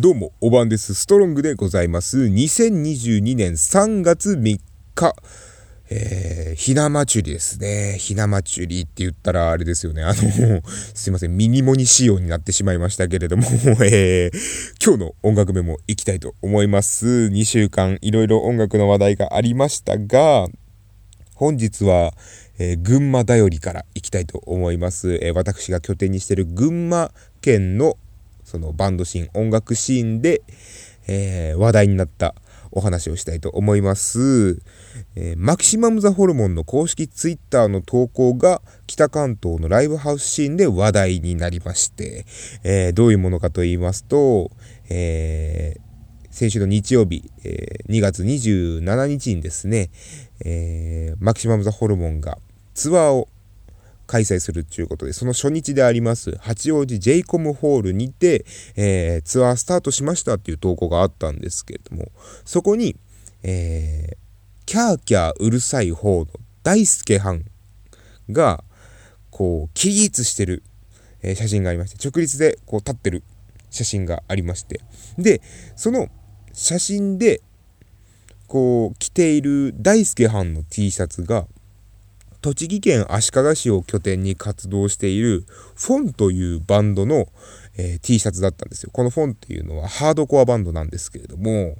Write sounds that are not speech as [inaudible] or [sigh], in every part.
どうも、おばんです。ストロングでございます。2022年3月3日、えー、ひな祭りですね。ひな祭りって言ったらあれですよね。あの、[laughs] すいません、ミニモニ仕様になってしまいましたけれども、[laughs] えー、今日の音楽メモいきたいと思います。2週間いろいろ音楽の話題がありましたが、本日は、えー、群馬だよりから行きたいと思います。え、私が拠点にしている群馬県のそのバンドシーン、音楽シーンで、えー、話題になったお話をしたいと思います。えー、マキシマム・ザ・ホルモンの公式ツイッターの投稿が北関東のライブハウスシーンで話題になりまして、えー、どういうものかと言いますと、え先週の日曜日、え2月27日にですね、えマキシマム・ザ・ホルモンがツアーを開催するということで、その初日であります、八王子 j コムホールにて、えー、ツアースタートしましたっていう投稿があったんですけれども、そこに、えー、キャーキャーうるさい方の大輔藩が、こう、起立してる、えー、写真がありまして、直立でこう立ってる写真がありまして、で、その写真で、こう、着ている大輔藩の T シャツが、栃木県足利市を拠点に活動しているフォンというバンドの、えー、T シャツだったんですよ。このフォンっていうのはハードコアバンドなんですけれども、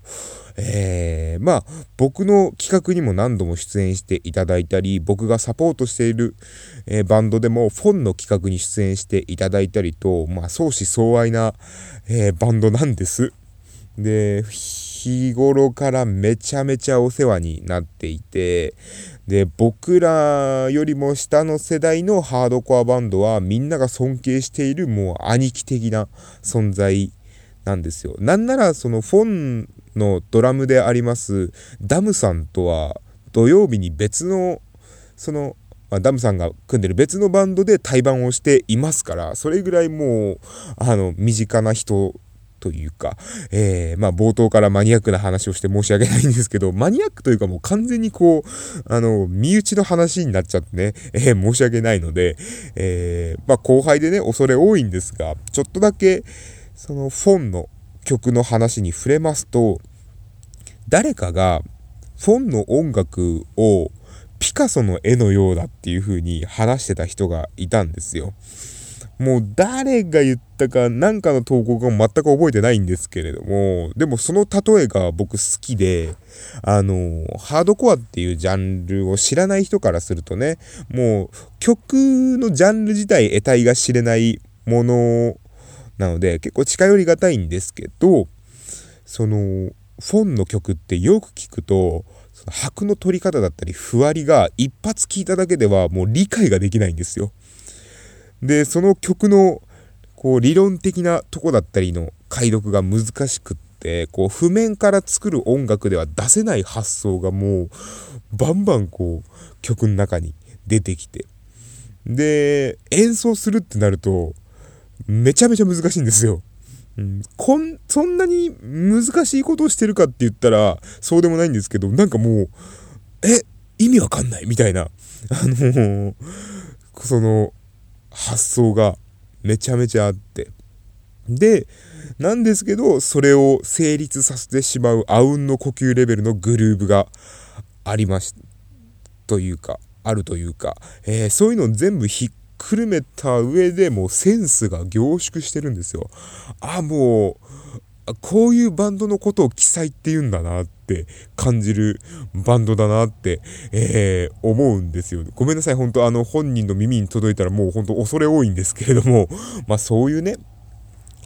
えー、まあ僕の企画にも何度も出演していただいたり、僕がサポートしている、えー、バンドでもフォンの企画に出演していただいたりと、まあ相思相愛な、えバンドなんです。で、日頃からめちゃめちゃお世話になっていて、で、僕らよりも下の世代のハードコアバンドはみんなが尊敬しているもう兄貴的な存在なんですよ。なんならそのフォンのドラムでありますダムさんとは土曜日に別のそのあ、ダムさんが組んでる別のバンドで対バンをしていますから、それぐらいもう、あの、身近な人というか、えー、まあ冒頭からマニアックな話をして申し訳ないんですけど、マニアックというかもう完全にこう、あの、身内の話になっちゃってね、えー、申し訳ないので、えー、まあ後輩でね、恐れ多いんですが、ちょっとだけ、そのフォンの曲の話に触れますと、誰かがフォンの音楽をピカソの絵のようだっていう風に話してた人がいたんですよ。もう誰が言ったか、なんかの投稿が全く覚えてないんですけれども、でもその例えが僕好きで、あの、ハードコアっていうジャンルを知らない人からするとね、もう曲のジャンル自体得体が知れないものなので、結構近寄りがたいんですけど、その、フォンの曲ってよく聞くと、拍の取り方だったり、ふわりが一発聞いただけではもう理解ができないんですよ。で、その曲の、こう、理論的なとこだったりの解読が難しくって、こう、譜面から作る音楽では出せない発想がもう、バンバンこう、曲の中に出てきて。で、演奏するってなると、めちゃめちゃ難しいんですよ。うん、こん、そんなに難しいことをしてるかって言ったら、そうでもないんですけど、なんかもう、え、意味わかんないみたいな。あのー、その、発想がめちゃめちゃあって。で、なんですけど、それを成立させてしまうあうんの呼吸レベルのグルーブがありまし、というか、あるというか、えー、そういうのを全部ひっくるめた上でもうセンスが凝縮してるんですよ。あ、もう、こういうバンドのことを記載って言うんだなって感じるバンドだなって、えー、思うんですよ。ごめんなさい、本当あの本人の耳に届いたらもう本当恐れ多いんですけれども、[laughs] まあそういうね、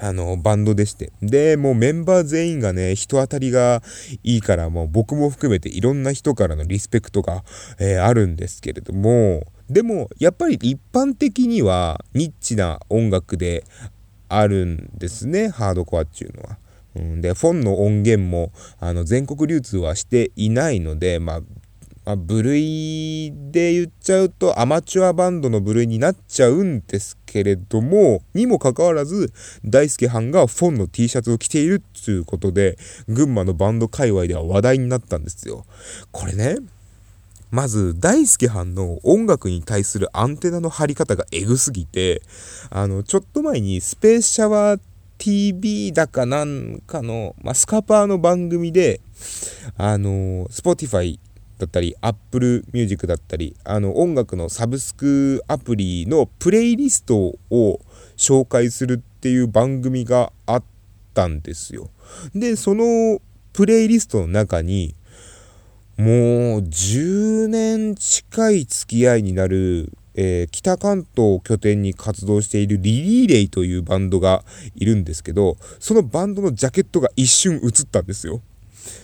あの、バンドでして。で、もうメンバー全員がね、人当たりがいいから、もう僕も含めていろんな人からのリスペクトが、えー、あるんですけれども、でも、やっぱり一般的にはニッチな音楽であるんですね、ハードコアっていうのは。うん、で、フォンの音源も、あの、全国流通はしていないので、まあ、まあ、部類で言っちゃうとアマチュアバンドの部類になっちゃうんですけれども、にもかかわらず、大輔藩がフォンの T シャツを着ているっていうことで、群馬のバンド界隈では話題になったんですよ。これね、まず、大輔藩の音楽に対するアンテナの張り方がエグすぎて、あの、ちょっと前にスペースシャワー TV だかなんかの、まあ、スカパーの番組で、あの、Spotify だったり、Apple Music だったり、あの、音楽のサブスクアプリのプレイリストを紹介するっていう番組があったんですよ。で、そのプレイリストの中に、もう10年近い付き合いになるえー、北関東を拠点に活動しているリリーレイというバンドがいるんですけど、そのバンドのジャケットが一瞬映ったんですよ。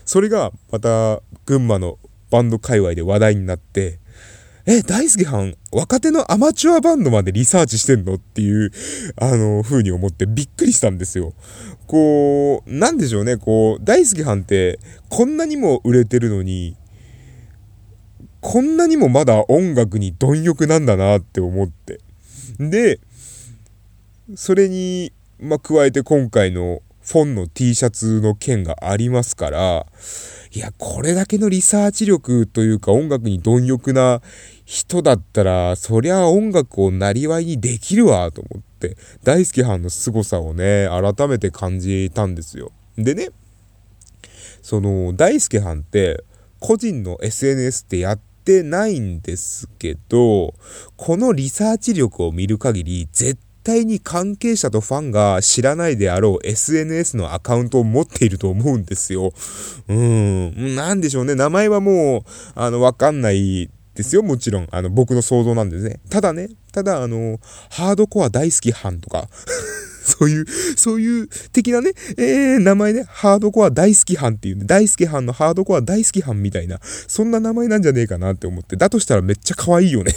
それがまた群馬のバンド界隈で話題になって、え、大輔はん、若手のアマチュアバンドまでリサーチしてんの？っていう、あの、風に思ってびっくりしたんですよ。こう、なんでしょうね、こう、大輔はんって、こんなにも売れてるのに、こんなにもまだ音楽に貪欲なんだなって思って。で、それに、まあ、加えて今回のフォンの T シャツの件がありますから、いや、これだけのリサーチ力というか音楽に貪欲な人だったら、そりゃ音楽をなりわいにできるわ、と思って、大輔藩の凄さをね、改めて感じたんですよ。でね、その、大輔藩って、個人の SNS ってやってないんですけど、このリサーチ力を見る限り、絶対に関係者とファンが知らないであろう SNS のアカウントを持っていると思うんですよ。うん。なんでしょうね。名前はもう、あの、わかんないですよ、もちろん。あの、僕の想像なんですね。ただね、ただ、あの、ハードコア大好き班とかそういう、そういう的なね、えー、名前ね、ハードコア大好き班っていうね、大好き班のハードコア大好き班みたいな、そんな名前なんじゃねえかなって思って、だとしたらめっちゃ可愛いよね。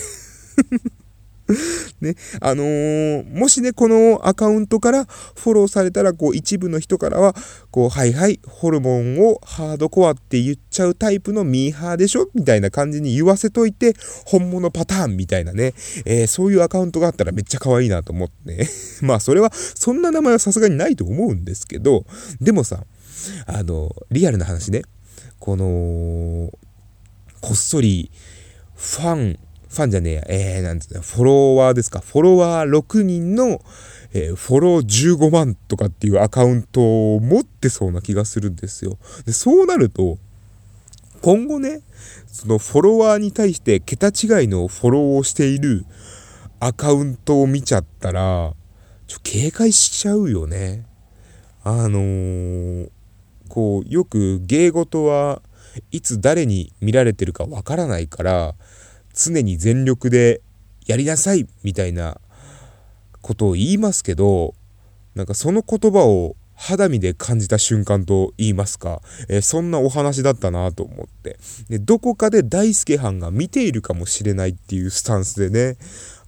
ね、あのー、もしね、このアカウントからフォローされたら、こう、一部の人からは、こう、はいはい、ホルモンをハードコアって言っちゃうタイプのミーハーでしょ？みたいな感じに言わせといて、本物パターンみたいなね、えー、そういうアカウントがあったらめっちゃ可愛いなと思って。ね。[laughs] まあ、それは、そんな名前はさすがにないと思うんですけど、でもさ、あの、リアルな話ね、この、こっそり、ファン、ファンじゃねえや、えー、なんつうの、フォロワーですか、フォロワー6人の、えー、フォロー15万とかっていうアカウントを持ってそうな気がするんですよ。で、そうなると、今後ね、そのフォロワーに対して桁違いのフォローをしているアカウントを見ちゃったら、ちょ警戒しちゃうよね。あのー、こう、よく芸事はいつ誰に見られてるかわからないから、常に全力でやりなさいみたいなことを言いますけど、なんかその言葉を肌身で感じた瞬間と言いますか、えー、そんなお話だったなと思って。で、どこかで大輔藩が見ているかもしれないっていうスタンスでね、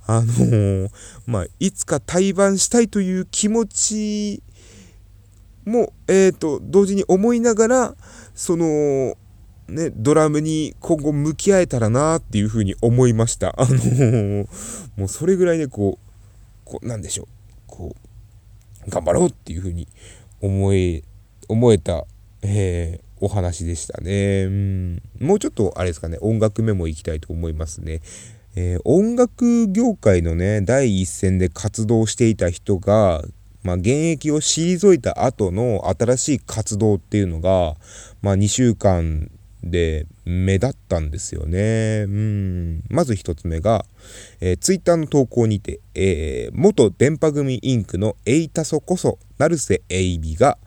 あのー、まあ、いつか対バンしたいという気持ちも、えっ、ー、と、同時に思いながら、その、ね、ドラムに今後向き合えたらなっていうふうに思いました。あのー、もうそれぐらいね、こう、こう、なんでしょう、こう、頑張ろうっていうふうに思え、思えた、えー、お話でしたね。うん。もうちょっと、あれですかね、音楽メモいきたいと思いますね。えー、音楽業界のね、第一線で活動していた人が、まあ、現役を退いた後の新しい活動っていうのが、まあ、2週間で目立ったんですよね。うん。まず一つ目が、えー、ツイッターの投稿にて、えー、元電波組インクのエイタソこそ、成瀬エイビが、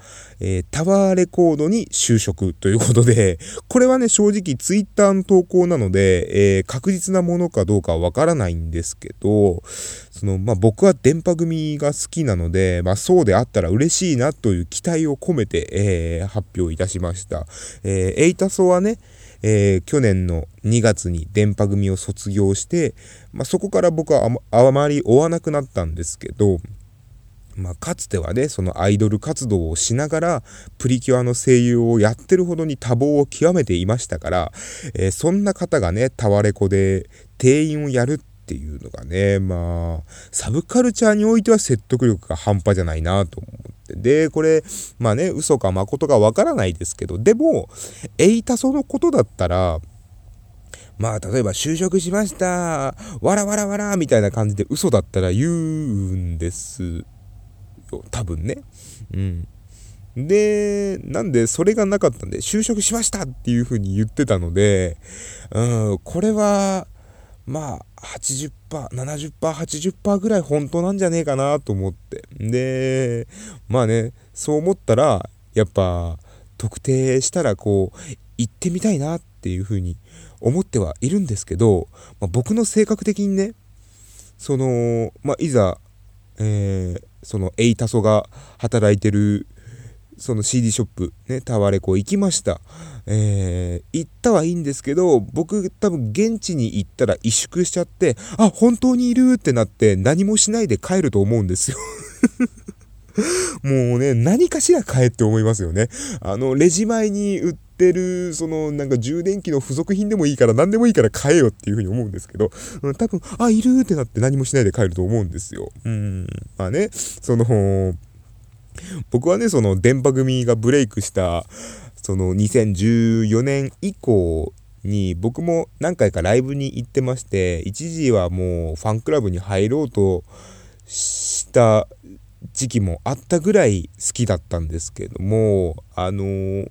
えー、タワーレコードに就職ということで、これはね、正直ツイッターの投稿なので、えー、確実なものかどうかはわからないんですけど、その、まあ、僕は電波組が好きなので、まあ、そうであったら嬉しいなという期待を込めて、えー、発表いたしました。えー、エイタソはね、えー、去年の2月に電波組を卒業して、まあ、そこから僕はあまり追わなくなったんですけど、まあ、かつてはね、そのアイドル活動をしながら、プリキュアの声優をやってるほどに多忙を極めていましたから、えー、そんな方がね、タワレコで店員をやるってっていうのがね、まあ、サブカルチャーにおいては説得力が半端じゃないなと思って。で、これ、まあね、嘘か誠かわからないですけど、でも、エイタソのことだったら、まあ、例えば就職しました、わらわらわらみたいな感じで嘘だったら言うんですよ。多分ね。うん。で、なんで、それがなかったんで、就職しましたっていう風に言ってたので、うん、これは、まあ、80%、70%、80%ぐらい本当なんじゃねえかなと思って。で、まあね、そう思ったら、やっぱ、特定したら、こう、行ってみたいなっていう風に思ってはいるんですけど、まあ、僕の性格的にね、その、まあ、いざ、えー、その、エイタソが働いてるその CD ショップ、ね、タワレコ行きました。えー、行ったはいいんですけど、僕多分現地に行ったら萎縮しちゃって、あ、本当にいるってなって何もしないで帰ると思うんですよ [laughs] もうね、何かしら買えって思いますよね。あの、レジ前に売ってる、その、なんか充電器の付属品でもいいから、何でもいいから買えよっていうふうに思うんですけど、うん、多分、あ、いるってなって何もしないで帰ると思うんですよ。うん。まあね、その、僕はね、その電波組がブレイクした、その2014年以降に僕も何回かライブに行ってまして、一時はもうファンクラブに入ろうとした時期もあったぐらい好きだったんですけども、あのー、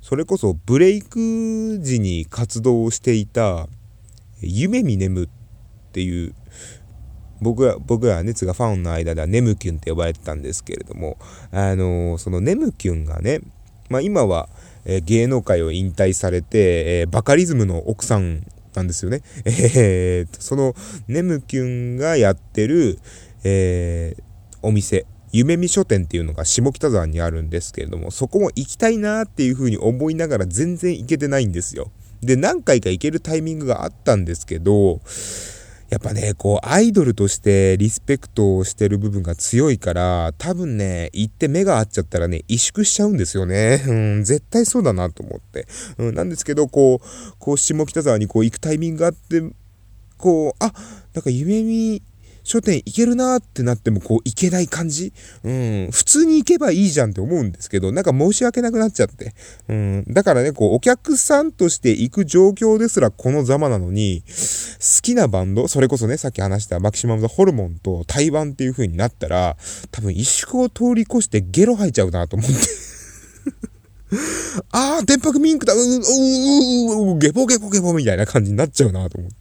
それこそブレイク時に活動していた夢見ねむっていう僕ら、僕ら熱がファンの間ではネムキュンって呼ばれてたんですけれども、あのー、そのネムキュンがね、まあ今は、えー、芸能界を引退されて、えー、バカリズムの奥さんなんですよね。[laughs] えー、そのネムキュンがやってる、えー、お店、夢見書店っていうのが下北沢にあるんですけれども、そこも行きたいなっていうふうに思いながら全然行けてないんですよ。で、何回か行けるタイミングがあったんですけど、やっぱね、こう、アイドルとしてリスペクトをしてる部分が強いから、多分ね、行って目が合っちゃったらね、萎縮しちゃうんですよね。[laughs] うん、絶対そうだなと思って。うん、なんですけど、こう、こう、下北沢にこう行くタイミングがあって、こう、あ、なんか夢見書店行けるなってなってもこう行けない感じ？うん、普通に行けばいいじゃんって思うんですけど、なんか申し訳なくなっちゃって。うん、だからね、こうお客さんとして行く状況ですらこのざまなのに、好きなバンド、それこそね、さっき話したマキシマムザホルモンと対バンっていう風になったら、多分萎縮を通り越してゲロ吐いちゃうなと思って。ああ、電白ミンクだ、うー、うー、う、ゲボゲボゲボみたいな感じになっちゃうなと思って。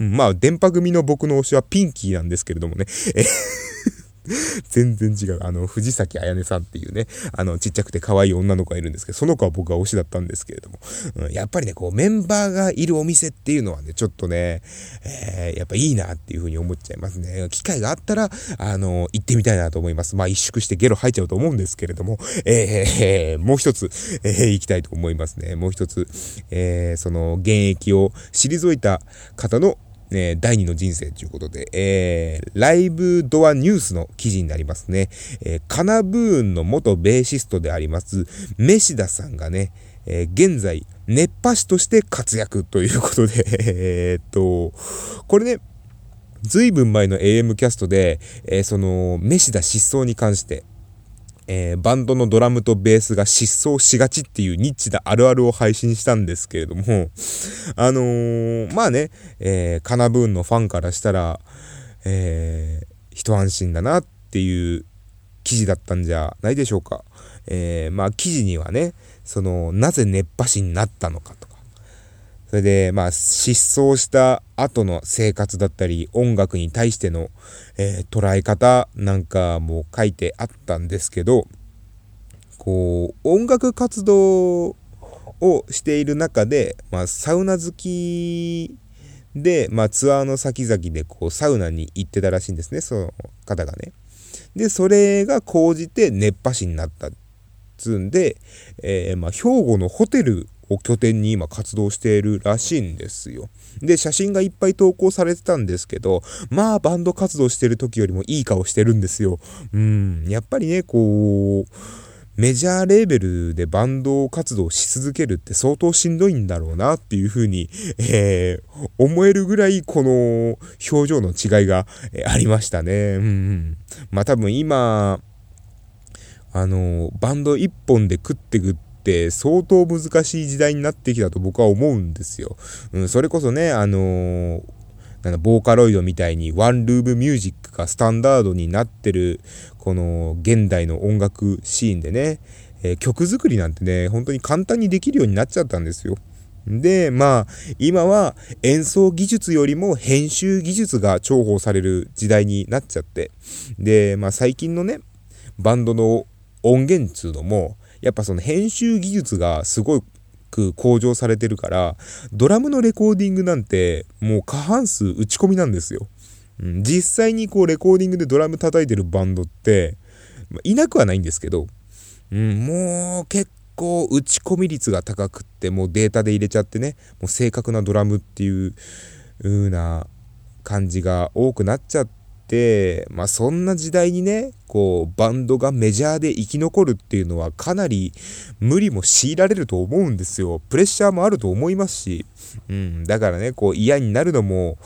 うん、まあ、電白組の僕の推しはピンキーなんですけれどもね。え [laughs] 全然違う。あの、藤崎彩音さんっていうね、あの、ちっちゃくて可愛い女の子がいるんですけど、その子は僕は推しだったんですけれども、うん、やっぱりね、こう、メンバーがいるお店っていうのはね、ちょっとね、えー、やっぱいいなっていうふうに思っちゃいますね。機会があったら、あの、行ってみたいなと思います。まあ、一縮してゲロ吐いちゃうと思うんですけれども、えー、もう一つ、えー、行きたいと思いますね。もう一つ、えー、その、現役を退いた方のえ第二の人生ということで、えー、ライブドアニュースの記事になりますね。えー、カナブーンの元ベーシストであります、メシダさんがね、えー、現在、熱波師として活躍ということで、[laughs] えっと、これね、ずいぶん前の AM キャストで、えー、その、メシダ失踪に関して、えー、バンドのドラムとベースが失踪しがちっていうニッチなあるあるを配信したんですけれども、[laughs] あのー、まあね、えー、カナブーンのファンからしたら、えー、一安心だなっていう記事だったんじゃないでしょうか。えー、まあ記事にはね、その、なぜ熱波師になったのかと、それで、まあ、失踪した後の生活だったり、音楽に対しての、えー、捉え方なんかも書いてあったんですけど、こう、音楽活動をしている中で、まあ、サウナ好きで、まあ、ツアーの先々で、こう、サウナに行ってたらしいんですね、その方がね。で、それが高じて熱波師になったつんで、えー、まあ、兵庫のホテルを拠点に今活動しているらしいんですよ。で、写真がいっぱい投稿されてたんですけど、まあバンド活動してる時よりもいい顔してるんですよ。うん、やっぱりね、こう、メジャーレーベルでバンド活動し続けるって相当しんどいんだろうなっていうふうに、えー、思えるぐらいこの表情の違いが、ありましたね。うん、うん。まあ多分今、あの、バンド一本で食ってくって相当難しい時代になってきたと僕は思うんですよ。うん、それこそね、あのー、なんボーカロイドみたいにワンルームミュージックかスタンダードになってるこの現代の音楽シーンでね、えー、曲作りなんてね本当に簡単にできるようになっちゃったんですよ。で、まあ、今は演奏技術よりも編集技術が重宝される時代になっちゃって、で、まあ最近のね、バンドの音源っつうのも、やっぱその編集技術がすごく向上されてるから、ドラムのレコーディングなんてもう過半数打ち込みなんですよ。うん、実際にこうレコーディングでドラム叩いてるバンドって、まあ、いなくはないんですけど、うん、もう結構打ち込み率が高くってもうデータで入れちゃってねもう正確なドラムっていう風な感じが多くなっちゃってまあそんな時代にねこうバンドがメジャーで生き残るっていうのはかなり無理も強いられると思うんですよ。プレッシャーもあると思いますし、うん、だからねこう嫌になるのも、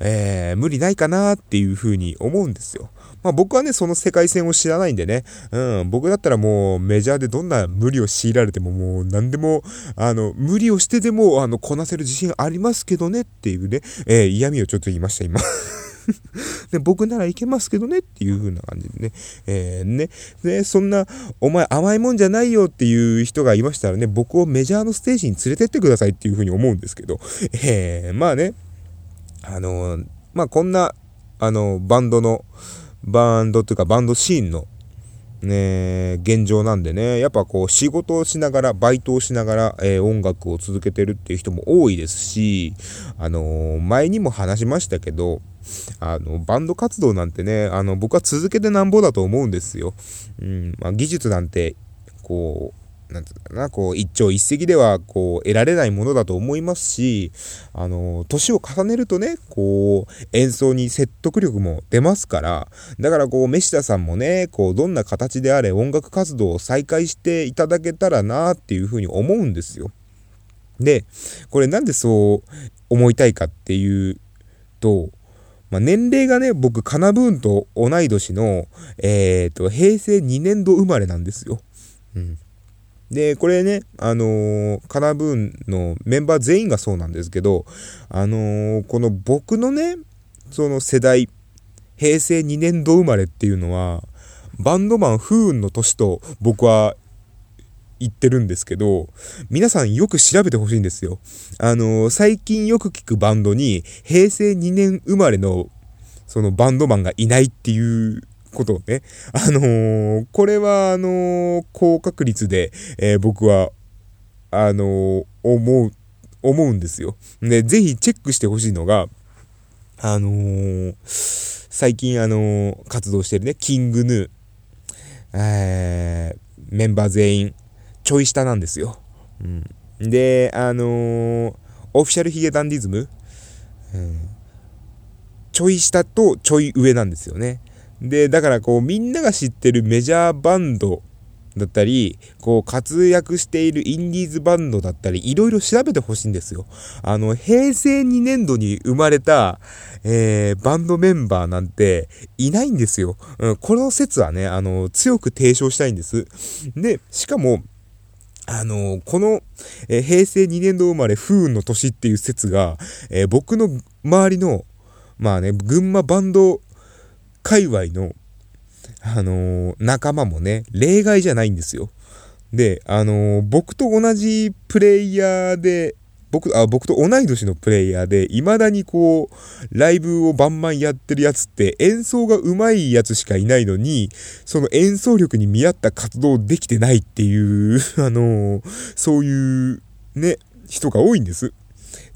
えー、無理ないかなっていう風に思うんですよ。まあ僕はね、その世界線を知らないんでね、うん、僕だったらもうメジャーでどんな無理を強いられてももう何でも、あの、無理をしてでも、あの、こなせる自信ありますけどねっていうね、えー、嫌味をちょっと言いました、今。[laughs] で僕ならいけますけどねっていう風な感じでね。えー、ね。で、そんな、お前甘いもんじゃないよっていう人がいましたらね、僕をメジャーのステージに連れてってくださいっていう風に思うんですけど、えー、まあね、あのー、まあこんな、あの、バンドの、バンドというかバンドシーンのね、現状なんでね、やっぱこう仕事をしながら、バイトをしながら、えー、音楽を続けてるっていう人も多いですし、あのー、前にも話しましたけど、あの、バンド活動なんてね、あの、僕は続けてなんぼだと思うんですよ。うん、まあ、技術なんて、こう、なんつうな、こう、一朝一夕では、こう、得られないものだと思いますし、あの、年を重ねるとね、こう、演奏に説得力も出ますから、だからこう、飯田さんもね、こう、どんな形であれ音楽活動を再開していただけたらなっていうふうに思うんですよ。で、これなんでそう思いたいかっていうと、まあ、年齢がね、僕、カナブーンと同い年の、えっ、ー、と、平成2年度生まれなんですよ。うん。で、これね、あのー、カナブーンのメンバー全員がそうなんですけど、あのー、この僕のね、その世代、平成2年度生まれっていうのは、バンドマン不運の年と僕は言ってるんですけど、皆さんよく調べてほしいんですよ。あのー、最近よく聞くバンドに、平成2年生まれの、そのバンドマンがいないっていうことをね、あのー、これは、あのー、高確率で、えー、僕は、あの思う、思うんですよ。で、ぜひチェックしてほしいのが、あの最近、あの活動してるね、キングヌー、えメンバー全員、ちょい下なんですよ。うん、で、あのオフィシャルヒゲダンディズム、うん、ちょい下とちょい上なんですよね。で、だからこうみんなが知ってるメジャーバンドだったり、こう活躍しているインディーズバンドだったり、いろいろ調べてほしいんですよ。あの、平成2年度に生まれた、えー、バンドメンバーなんていないんですよ。うん、この説はね、あの、強く提唱したいんです。で、しかも、あのこの、えー、平成2年度生まれ不運の年っていう説が、えー、僕の周りの、まあね、群馬バンド界隈の、あのー、仲間もね、例外じゃないんですよ。で、あのー、僕と同じプレイヤーで、僕、あ、僕と同い年のプレイヤーで、未だにこう、ライブをバンバンやってるやつって演奏が上手いやつしかいないのに、その演奏力に見合った活動できてないっていう、[laughs] あのー、そういう、ね、人が多いんです。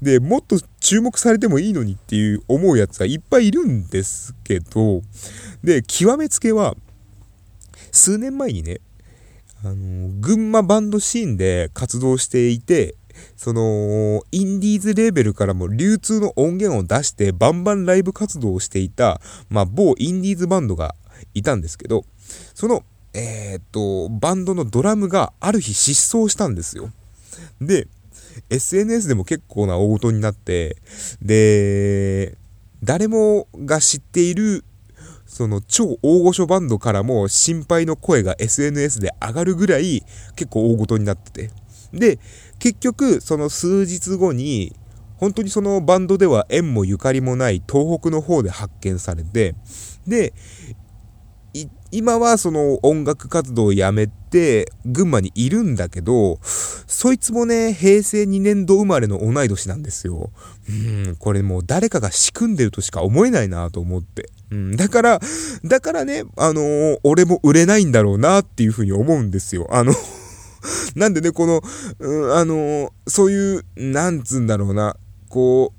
で、もっと注目されてもいいのにっていう思うやつがいっぱいいるんですけど、で、極めつけは、数年前にね、あの、群馬バンドシーンで活動していて、その、インディーズレーベルからも流通の音源を出してバンバンライブ活動をしていた、まあ、某インディーズバンドがいたんですけど、その、えー、っと、バンドのドラムがある日失踪したんですよ。で、SNS でも結構な大事になって、で、誰もが知っている、その超大御所バンドからも心配の声が SNS で上がるぐらい結構大事になってて。で、結局、その数日後に本当にそのバンドでは縁もゆかりもない東北の方で発見されて、で、今はその音楽活動をやめて群馬にいるんだけど、そいつもね、平成2年度生まれの同い年なんですよ。うん、これもう誰かが仕組んでるとしか思えないなと思って。うん、だから、だからね、あのー、俺も売れないんだろうなっていうふうに思うんですよ。あの [laughs] なんでね、この、うん、あのー、そういう、なんつうんだろうな、こ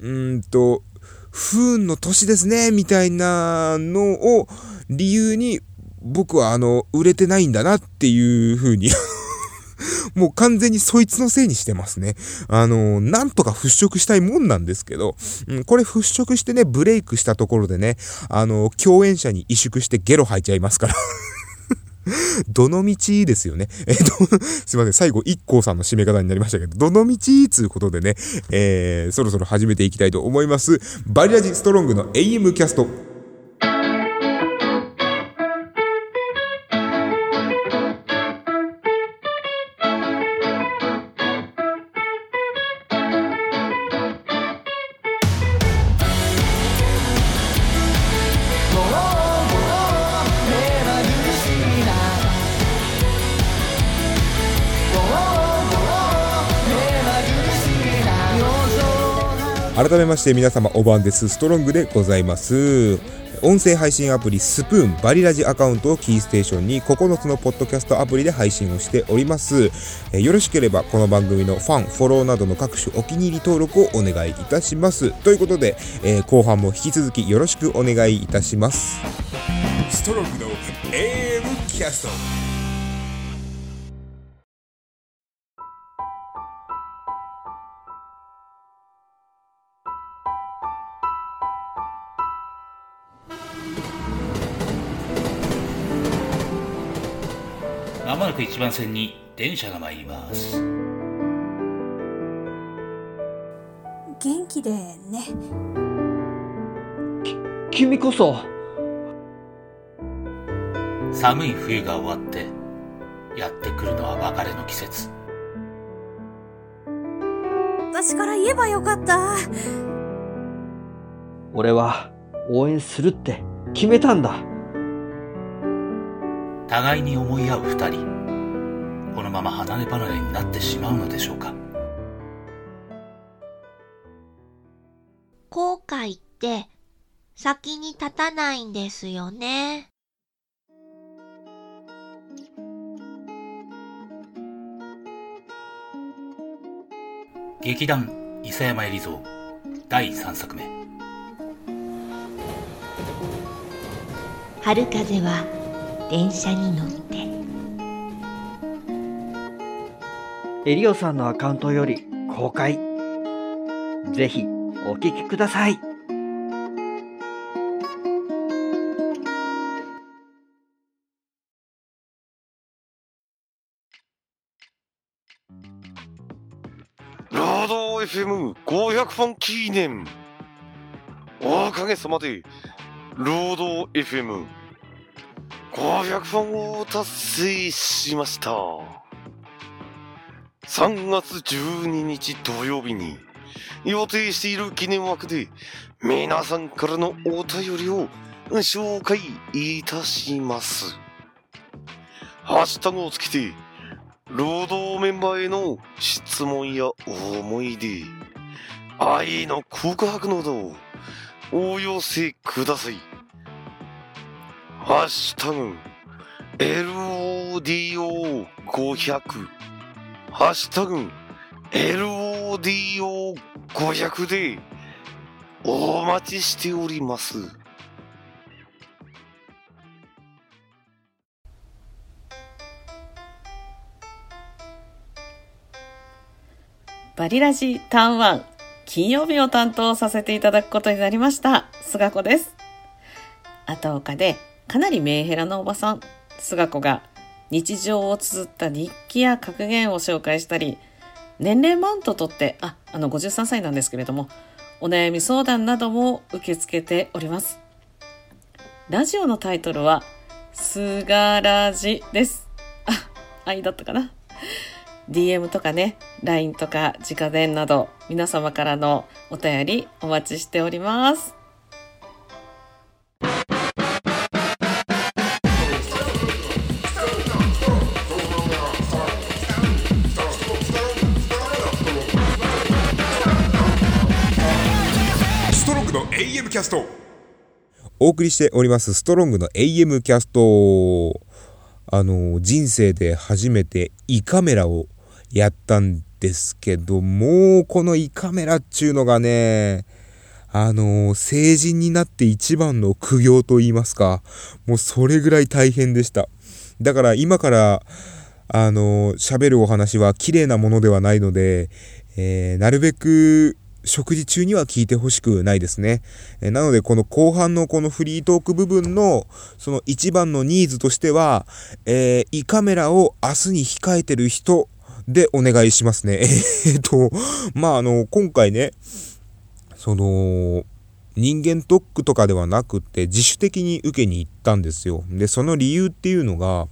う、うんと、不運の年ですね、みたいなのを理由に、僕はあの、売れてないんだなっていう風に [laughs] もう完全にそいつのせいにしてますね。あの、なんとか払拭したいもんなんですけど、うん、これ払拭してね、ブレイクしたところでね、あの、共演者に萎縮してゲロ吐いちゃいますから [laughs] どの道ですよね。えっと、すいません。最後、一光さんの締め方になりましたけど、どの道つうことでね、えー、そろそろ始めていきたいと思います。バリラジストロングの AM キャスト。改めまして皆様おばんです。ストロングでございます。音声配信アプリスプーンバリラジアカウントをキーステーションに9つのポッドキャストアプリで配信をしております。えよろしければこの番組のファンフォローなどの各種お気に入り登録をお願いいたします。ということで、えー、後半も引き続きよろしくお願いいたします。ストロングの AM キャスト。番線に電車が参ります。元気でね。き君こそ。寒い冬が終わってやってくるのは別れの季節。私から言えばよかった。俺は応援するって決めたんだ。互いに思い合う二人このまま離れ離れになってしまうのでしょうか。後悔って先に立たないんですよね。劇団伊佐山第3作目。春風は電車に乗ってエリオさんのアカウントより公開。ぜひお聞きください。ラード FM500 本記念おかげさまでロード FM500 本を達成しました。3月12日土曜日に予定している記念枠で皆さんからのお便りを紹介いたします。ハッシュタグをつけて、労働メンバーへの質問や思い出、愛の告白などをお寄せください。ハッシュタグ、LODO500 ハッシュタグ LODO500 でお待ちしております。バリラジターンワン金曜日を担当させていただくことになりました。菅子です。後岡でかなりメンヘラなおばさん、菅子が日常を綴った日記や格言を紹介したり、年齢マウントを取って、あ、あの53歳なんですけれども、お悩み相談なども受け付けております。ラジオのタイトルは、すがらじです。あ、愛だったかな。DM とかね、LINE とか直電など皆様からのお便りお待ちしております。ングの AM キャスト。お送りしておりますストロングの AM キャスト。あの人生で初めて胃カメラをやったんですけどもうこの胃カメラっちゅうのがねあの成人になって一番の苦行と言いますかもうそれぐらい大変でした。だから今からあの喋るお話は綺麗なものではないので、えーなるべく食事中には聞いてほしくないですね。えなので、この後半のこのフリートーク部分の、その一番のニーズとしては、えー胃カメラを明日に控えてる人でお願いしますね。[laughs] えーっと、まあ、あの、今回ね、その、人間ドックとかではなくって自主的に受けに行ったんですよ。で、その理由っていうのが、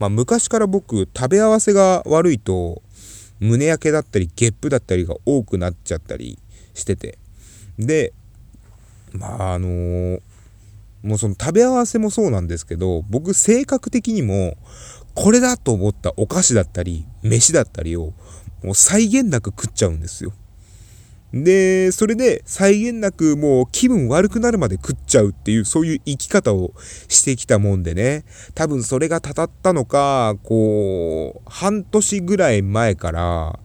まあ、昔から僕、食べ合わせが悪いと、胸焼けだったり、ゲップだったりが多くなっちゃったりしてて。で、まあ、あのーもうその食べ合わせもそうなんですけど、僕性格的にも、これだと思ったお菓子だったり、飯だったりを、もう際限なく食っちゃうんですよ。で、それで際限なくもう気分悪くなるまで食っちゃうっていう、そういう生き方をしてきたもんでね、多分それがたたったのか、こう、半年ぐらい前から、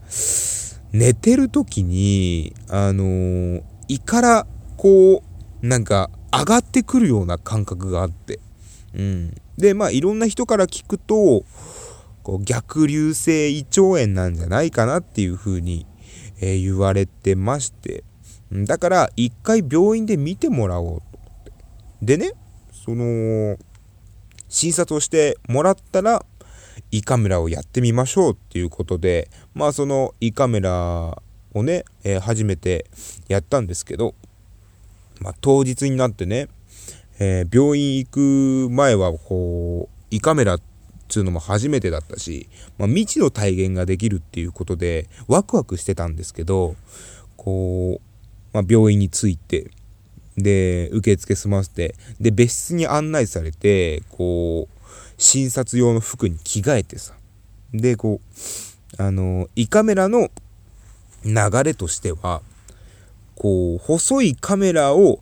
寝てる時に、あのー胃から、こう、なんか、上がってくるような感覚があって。うん。で、まあ、いろんな人から聞くと、こう逆流性胃腸炎なんじゃないかなっていうふうに、えー言われてまして。だから、一回病院で見てもらおうと。でね、その、診察をしてもらったら、胃カメラをやってみましょうっていうことで、まあその胃カメラをね、えー初めてやったんですけど、まあ当日になってね、えー病院行く前はこう、胃カメラっつうのも初めてだったし、まあ未知の体験ができるっていうことでワクワクしてたんですけど、こう、まあ病院に着いて、で、受付済ませて、で、別室に案内されて、こう、診察用の服に着替えてさ。で、こう、あの、胃カメラの流れとしては、こう、細いカメラを、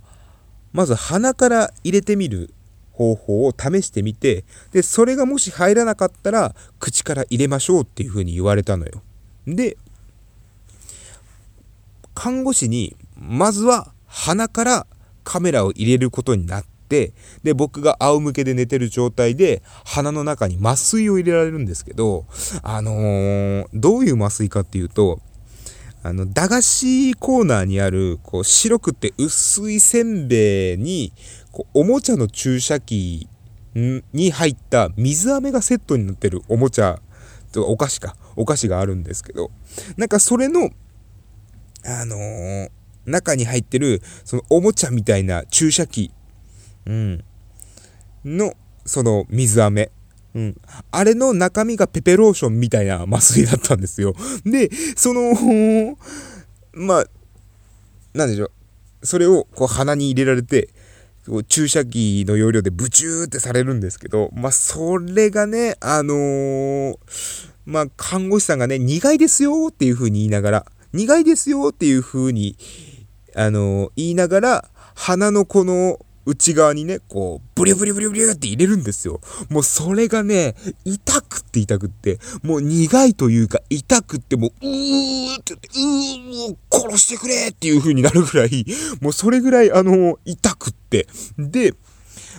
まず鼻から入れてみる方法を試してみて、で、それがもし入らなかったら、口から入れましょうっていうふうに言われたのよ。で、看護師に、まずは鼻からカメラを入れることになって、で、僕が仰向けで寝てる状態で、鼻の中に麻酔を入れられるんですけど、あのーどういう麻酔かっていうと、あの、駄菓子コーナーにある、こう、白くて薄いせんべいに、こう、おもちゃの注射器に入った水飴がセットになってるおもちゃ、とお菓子か、お菓子があるんですけど、なんかそれの、あのー中に入ってる、そのおもちゃみたいな注射器、うん、の、その水飴。うん。あれの中身がペペローションみたいな麻酔だったんですよ。[laughs] で、その、まあ、なんでしょう。それをこう鼻に入れられて、注射器の要領でブチューってされるんですけど、まあ、それがね、あのーまあ、看護師さんがね、苦いですよっていう風に言いながら、苦いですよっていう風に、あのー言いながら、鼻のこの内側にね、こう、ブリュブリュブリュブリュって入れるんですよ。もうそれがね、痛くって痛くって、もう苦いというか痛くってもう、うーって言って、うーもう殺してくれっていう風になるぐらい、もうそれぐらいあの、痛くって。で、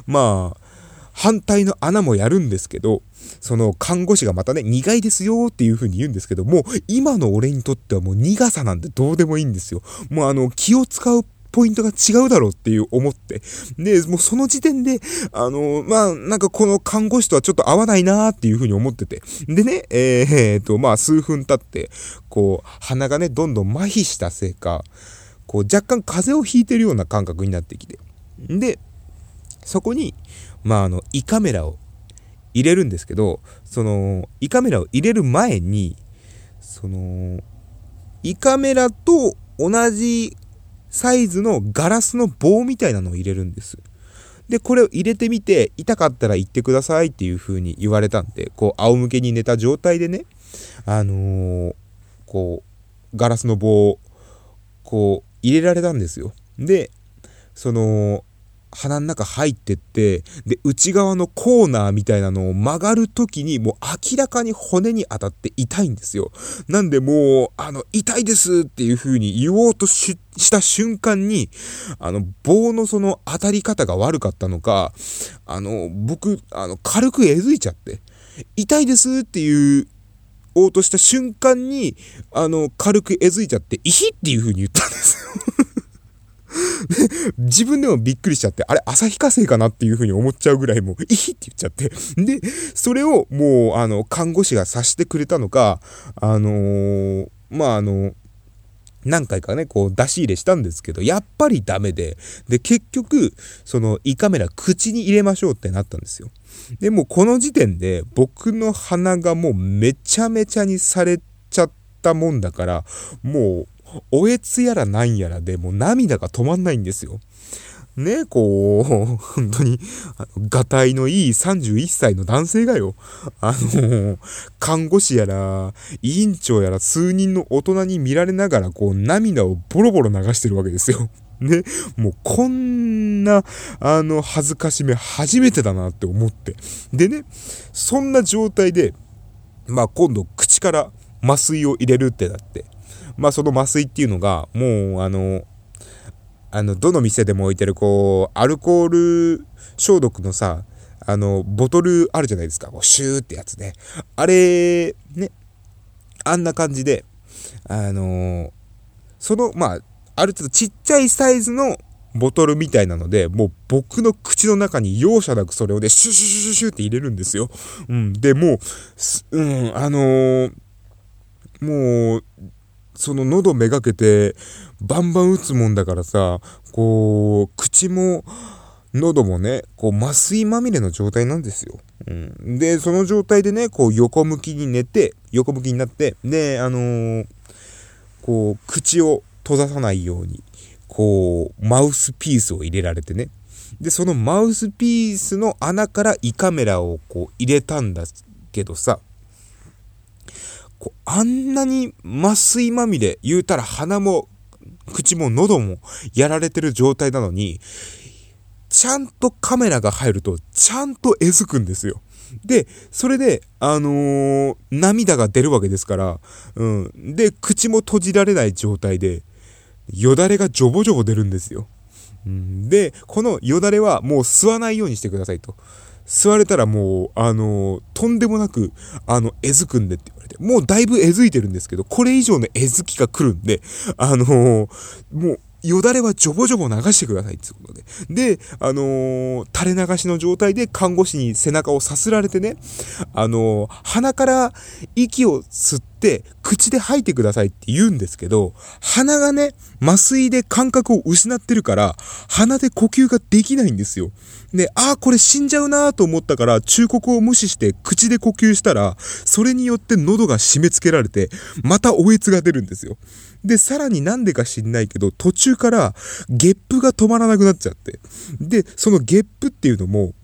まあ、反対の穴もやるんですけど、その看護師がまたね、苦いですよっていう風に言うんですけども、今の俺にとってはもう苦さなんてどうでもいいんですよ。もうあの、気を使うポイントが違うだろうっていう思って。で、もうその時点で、あの、まあ、なんかこの看護師とはちょっと合わないなーっていう風に思ってて。でね、えー、えーと、まあ、数分経って、こう、鼻がね、どんどん麻痺したせいか、こう、若干風邪をひいてるような感覚になってきて。で、そこに、まあ、あの、胃カメラを入れるんですけど、その、胃カメラを入れる前に、その、胃カメラと同じサイズのガラスの棒みたいなのを入れるんです。で、これを入れてみて、痛かったら言ってくださいっていう風に言われたんで、こう、仰向けに寝た状態でね、あのーこう、ガラスの棒を、こう、入れられたんですよ。で、その、鼻の中入ってって、で、内側のコーナーみたいなのを曲がるときに、もう明らかに骨に当たって痛いんですよ。なんでもう、あの、痛いですっていう風に言おうとしした瞬間に、あの、棒のその当たり方が悪かったのか、あの、僕、あの、軽くえずいちゃって、痛いですっていう、おうとした瞬間に、あの、軽くえずいちゃって、イヒっていう風に言ったんですよ。[laughs] 自分でもびっくりしちゃって、あれ、旭化成かなっていう風に思っちゃうぐらいもう、いいって言っちゃって。で、それをもう、あの、看護師が察してくれたのか、あのーまあ、あの、何回かね、こう出し入れしたんですけど、やっぱりダメで、で、結局、その胃カメラ口に入れましょうってなったんですよ。で、もこの時点で僕の鼻がもうめちゃめちゃにされちゃったもんだから、もう、おえつやらなんやらでもう涙が止まんないんですよ。ね、こう、[laughs] 本当に、あの、がたいのいい31歳の男性がよ、あの、看護師やら、委員長やら数人の大人に見られながら、こう、涙をボロボロ流してるわけですよ。ね、もうこんな、あの、恥ずかしめ初めてだなって思って。でね、そんな状態で、まあ今度口から麻酔を入れるってなって、まあその麻酔っていうのが、もうあの、あの、どの店でも置いてる、こう、アルコール消毒のさ、あの、ボトルあるじゃないですか。こうシューってやつね。あれ、ね、あんな感じで、あのその、まあ、ある程度ちっちゃいサイズのボトルみたいなので、もう僕の口の中に容赦なくそれをね、シュシュシュシュシュって入れるんですよ。うん。で、もう、うん、あのーもう、その喉めがけて、バンバン打つもんだからさ、こう、口も、喉もね、こう、麻酔まみれの状態なんですよ。うん。で、その状態でね、こう、横向きに寝て、横向きになって、で、あのーこう、口を閉ざさないように、こう、マウスピースを入れられてね。で、そのマウスピースの穴から胃カメラをこう入れたんだけどさ、こうあんなに麻酔まみれ、言うたら鼻も口も喉もやられてる状態なのに、ちゃんとカメラが入ると、ちゃんとえずくんですよ。で、それで、あのー涙が出るわけですから、うん。で、口も閉じられない状態で、よだれがジョボジョボ出るんですよ。うん、で、このよだれはもう吸わないようにしてくださいと。吸われたらもう、あのーとんでもなく、あの、えずくんでって、もうだいぶえずいてるんですけど、これ以上のえずきが来るんで、あのーもう、よだれはジョボジョボ流してくださいってことで。で、あのー垂れ流しの状態で看護師に背中をさすられてね、あのー鼻から息を吸って、口で吐いてくださいって言うんですけど、鼻がね、麻酔で感覚を失ってるから、鼻で呼吸ができないんですよ。で、ああ、これ死んじゃうなーと思ったから、忠告を無視して口で呼吸したら、それによって喉が締め付けられて、またおえつが出るんですよ。で、さらになんでか知んないけど、途中からゲップが止まらなくなっちゃって。で、そのゲップっていうのも、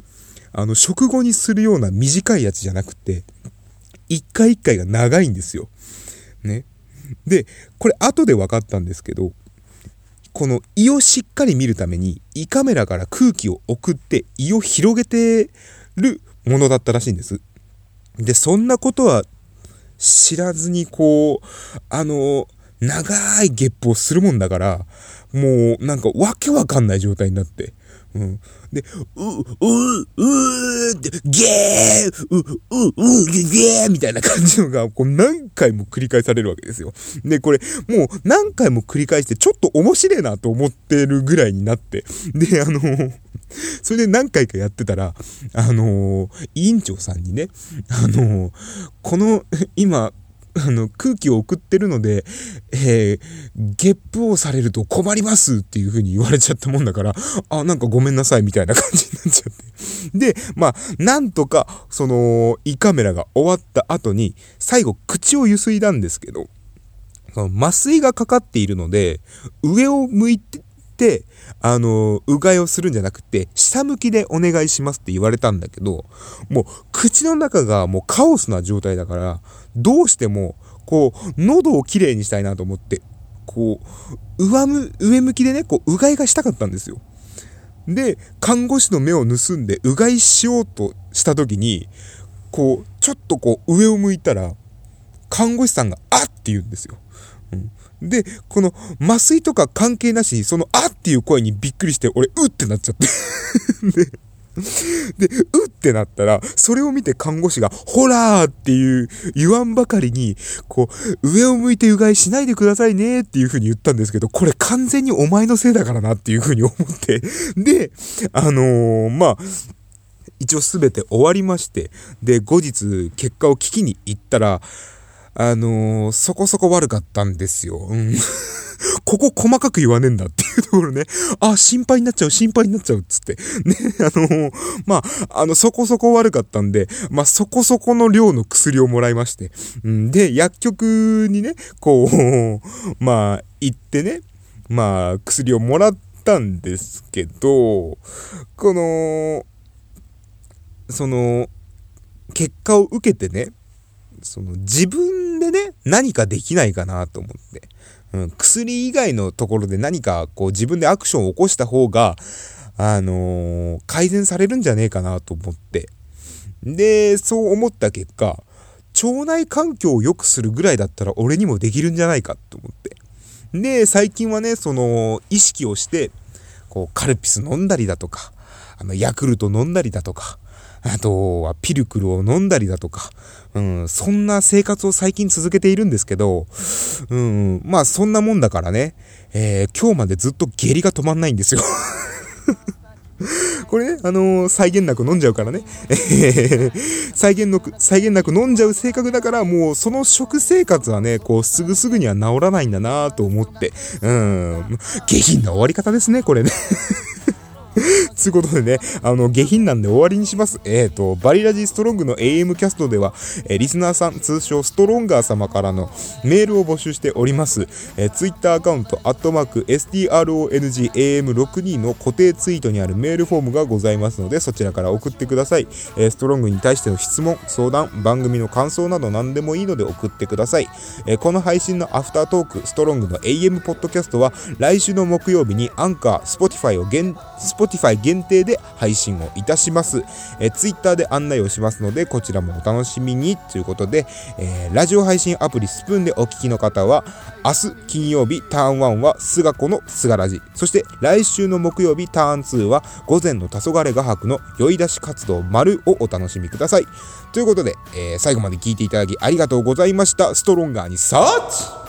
あの、食後にするような短いやつじゃなくて、一回一回が長いんですよ。ね。で、これ後で分かったんですけど、この胃をしっかり見るために胃カメラから空気を送って胃を広げてるものだったらしいんです。で、そんなことは知らずにこう、あの、長いゲップをするもんだから、もうなんかわけわかんない状態になって。うん。で、う、う、う、う、ゲー、う、う、う、ゲーみたいな感じのが、こう何回も繰り返されるわけですよ。で、これ、もう何回も繰り返して、ちょっと面白いなと思ってるぐらいになって。で、あの、それで何回かやってたら、あの、委員長さんにね、あの、この、今、あの、空気を送ってるので、えー、ゲップをされると困りますっていう風に言われちゃったもんだから、あ、なんかごめんなさいみたいな感じになっちゃって。で、まあ、なんとか、その、胃カメラが終わった後に、最後、口をゆすいだんですけど、その麻酔がかかっているので、上を向いて、て、あの、うがいをするんじゃなくて、下向きでお願いしますって言われたんだけど、もう、口の中がもうカオスな状態だから、どうしても、こう、喉をきれいにしたいなと思って、こう、上む、上向きでね、こう、うがいがしたかったんですよ。で、看護師の目を盗んで、うがいしようとした時に、こう、ちょっとこう、上を向いたら、看護師さんが、あって言うんですよ。で、この麻酔とか関係なしに、そのあっていう声にびっくりして、俺、うってなっちゃって。[laughs] で、で、うってなったら、それを見て看護師が、ほらーっていう言わんばかりに、こう、上を向いてうがいしないでくださいねっていう風に言ったんですけど、これ完全にお前のせいだからなっていう風に思って、で、あのー、まあ、一応すべて終わりまして、で、後日結果を聞きに行ったら、あのー、そこそこ悪かったんですよ。うん。[laughs] ここ細かく言わねえんだっていうところね。あ、心配になっちゃう、心配になっちゃう、つって。[laughs] ね、あのー、まあ、あの、そこそこ悪かったんで、まあ、そこそこの量の薬をもらいまして。うん、で、薬局にね、こう、[laughs] まあ、行ってね、まあ、薬をもらったんですけど、この、その、結果を受けてね、その自分でね、何かできないかなと思って。うん、薬以外のところで何かこう自分でアクションを起こした方が、あのー、改善されるんじゃねえかなと思って。で、そう思った結果、腸内環境を良くするぐらいだったら俺にもできるんじゃないかと思って。で、最近はね、その、意識をして、こう、カルピス飲んだりだとか、あの、ヤクルト飲んだりだとか、あとはピルクルを飲んだりだとか、うん、そんな生活を最近続けているんですけど、うん、まあそんなもんだからね、えー、今日までずっと下痢が止まんないんですよ [laughs] これね、あのー、際限なく飲んじゃうからね。際限なく、際限なく飲んじゃう性格だから、もうその食生活はね、こう、すぐすぐには治らないんだなと思って。うん。下品な終わり方ですね、これねつうことでね、あの、下品なんで終わりにします。えっ、ー、と、バリラジストロングの AM キャストでは、えー、リスナーさん、通称ストロンガー様からのメールを募集しております。えー、ツイッターアカウント、アットマーク、STRONGAM62 の固定ツイートにあるメールフォームがございますので、そちらから送ってください。えー、ストロングに対しての質問、相談、番組の感想など何でもいいので送ってください。えー、この配信のアフタートーク、ストロングの AM ポッドキャストは、来週の木曜日にアンカー、スポティファイを現、スポティファイ限定で配信をいたします。えー、Twitter で案内をしますので、こちらもお楽しみにということで、えー、ラジオ配信アプリスプーンでお聞きの方は、明日金曜日ターン1は菅子の菅ラジ。そして来週の木曜日ターン2は午前の黄昏画伯の酔い出し活動丸をお楽しみください。ということで、えー、最後まで聞いていただきありがとうございました。ストロンガーにサーチ